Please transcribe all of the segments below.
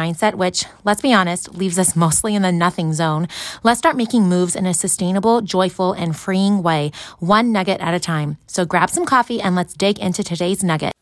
mindset, which, let's be honest, leaves us mostly in the nothing zone, let's start making moves in a sustainable, joyful, and freeing way, one nugget at a time. So grab some coffee and let's dig into today's nugget.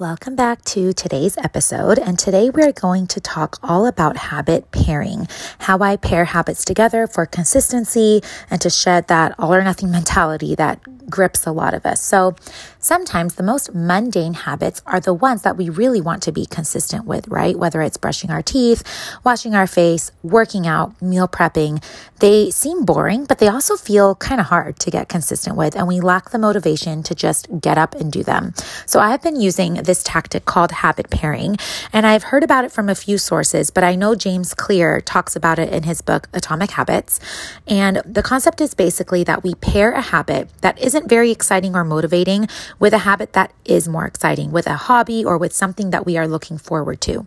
Welcome back to today's episode. And today we're going to talk all about habit pairing, how I pair habits together for consistency and to shed that all or nothing mentality that grips a lot of us. So sometimes the most mundane habits are the ones that we really want to be consistent with, right? Whether it's brushing our teeth, washing our face, working out, meal prepping, they seem boring, but they also feel kind of hard to get consistent with. And we lack the motivation to just get up and do them. So I have been using this tactic called habit pairing, and I've heard about it from a few sources, but I know James Clear talks about it in his book, Atomic Habits. And the concept is basically that we pair a habit that isn't very exciting or motivating with a habit that is more exciting, with a hobby or with something that we are looking forward to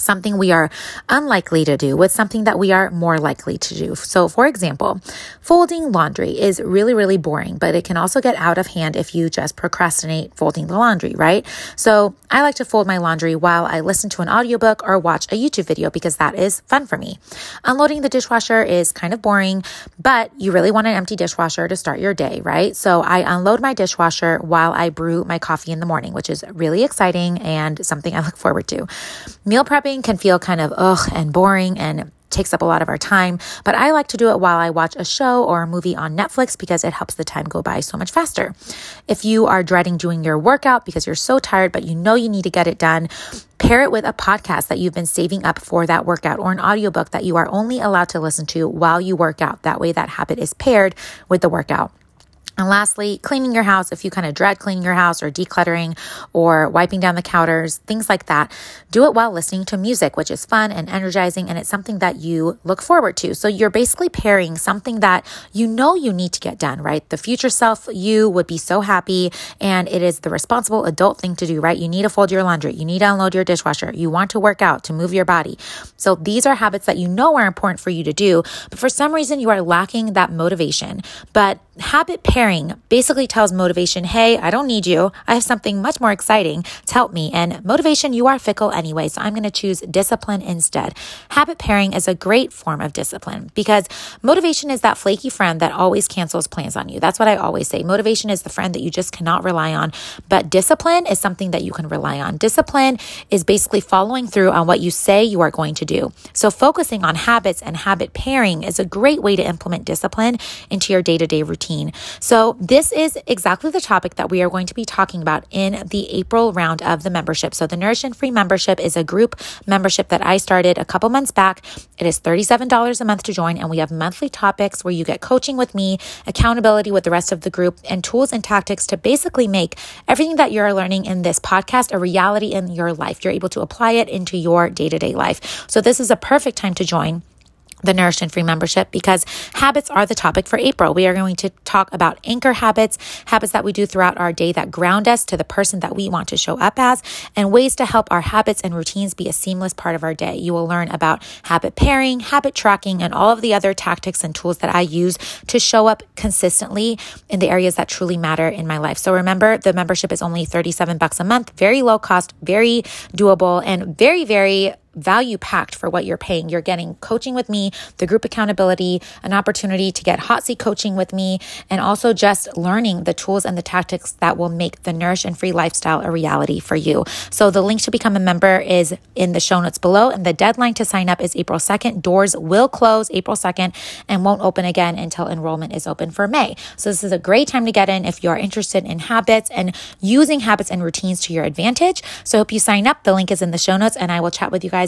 something we are unlikely to do with something that we are more likely to do. So, for example, folding laundry is really, really boring, but it can also get out of hand if you just procrastinate folding the laundry, right? So, I like to fold my laundry while I listen to an audiobook or watch a YouTube video because that is fun for me. Unloading the dishwasher is kind of boring, but you really want an empty dishwasher to start your day, right? So, I unload my dishwasher while I brew my coffee in the morning, which is really exciting and something I look forward to. Meal prepping can feel kind of ugh and boring and takes up a lot of our time, but I like to do it while I watch a show or a movie on Netflix because it helps the time go by so much faster. If you are dreading doing your workout because you're so tired, but you know you need to get it done, pair it with a podcast that you've been saving up for that workout or an audiobook that you are only allowed to listen to while you work out. That way that habit is paired with the workout. And lastly, cleaning your house. If you kind of dread cleaning your house or decluttering or wiping down the counters, things like that, do it while listening to music, which is fun and energizing. And it's something that you look forward to. So you're basically pairing something that you know you need to get done, right? The future self, you would be so happy. And it is the responsible adult thing to do, right? You need to fold your laundry. You need to unload your dishwasher. You want to work out to move your body. So these are habits that you know are important for you to do. But for some reason, you are lacking that motivation. But habit pairing basically tells motivation, hey, I don't need you. I have something much more exciting to help me. And motivation, you are fickle anyway, so I'm going to choose discipline instead. Habit pairing is a great form of discipline because motivation is that flaky friend that always cancels plans on you. That's what I always say. Motivation is the friend that you just cannot rely on, but discipline is something that you can rely on. Discipline is basically following through on what you say you are going to do. So focusing on habits and habit pairing is a great way to implement discipline into your day to day routine routine. So, this is exactly the topic that we are going to be talking about in the April round of the membership. So, the Nourished and Free membership is a group membership that I started a couple months back. It is $37 a month to join, and we have monthly topics where you get coaching with me, accountability with the rest of the group, and tools and tactics to basically make everything that you're learning in this podcast a reality in your life. You're able to apply it into your day to day life. So, this is a perfect time to join the Nourished and Free membership because habits are the topic for April. We are going to talk about anchor habits, habits that we do throughout our day that ground us to the person that we want to show up as, and ways to help our habits and routines be a seamless part of our day. You will learn about habit pairing, habit tracking, and all of the other tactics and tools that I use to show up consistently in the areas that truly matter in my life. So remember, the membership is only 37 bucks a month, very low cost, very doable, and very, very value packed for what you're paying. You're getting coaching with me, the group accountability, an opportunity to get hot seat coaching with me, and also just learning the tools and the tactics that will make the nourish and free lifestyle a reality for you. So the link to become a member is in the show notes below, and the deadline to sign up is April 2nd. Doors will close April 2nd and won't open again until enrollment is open for May. So this is a great time to get in if you're interested in habits and using habits and routines to your advantage. So I hope you sign up. The link is in the show notes, and I will chat with you guys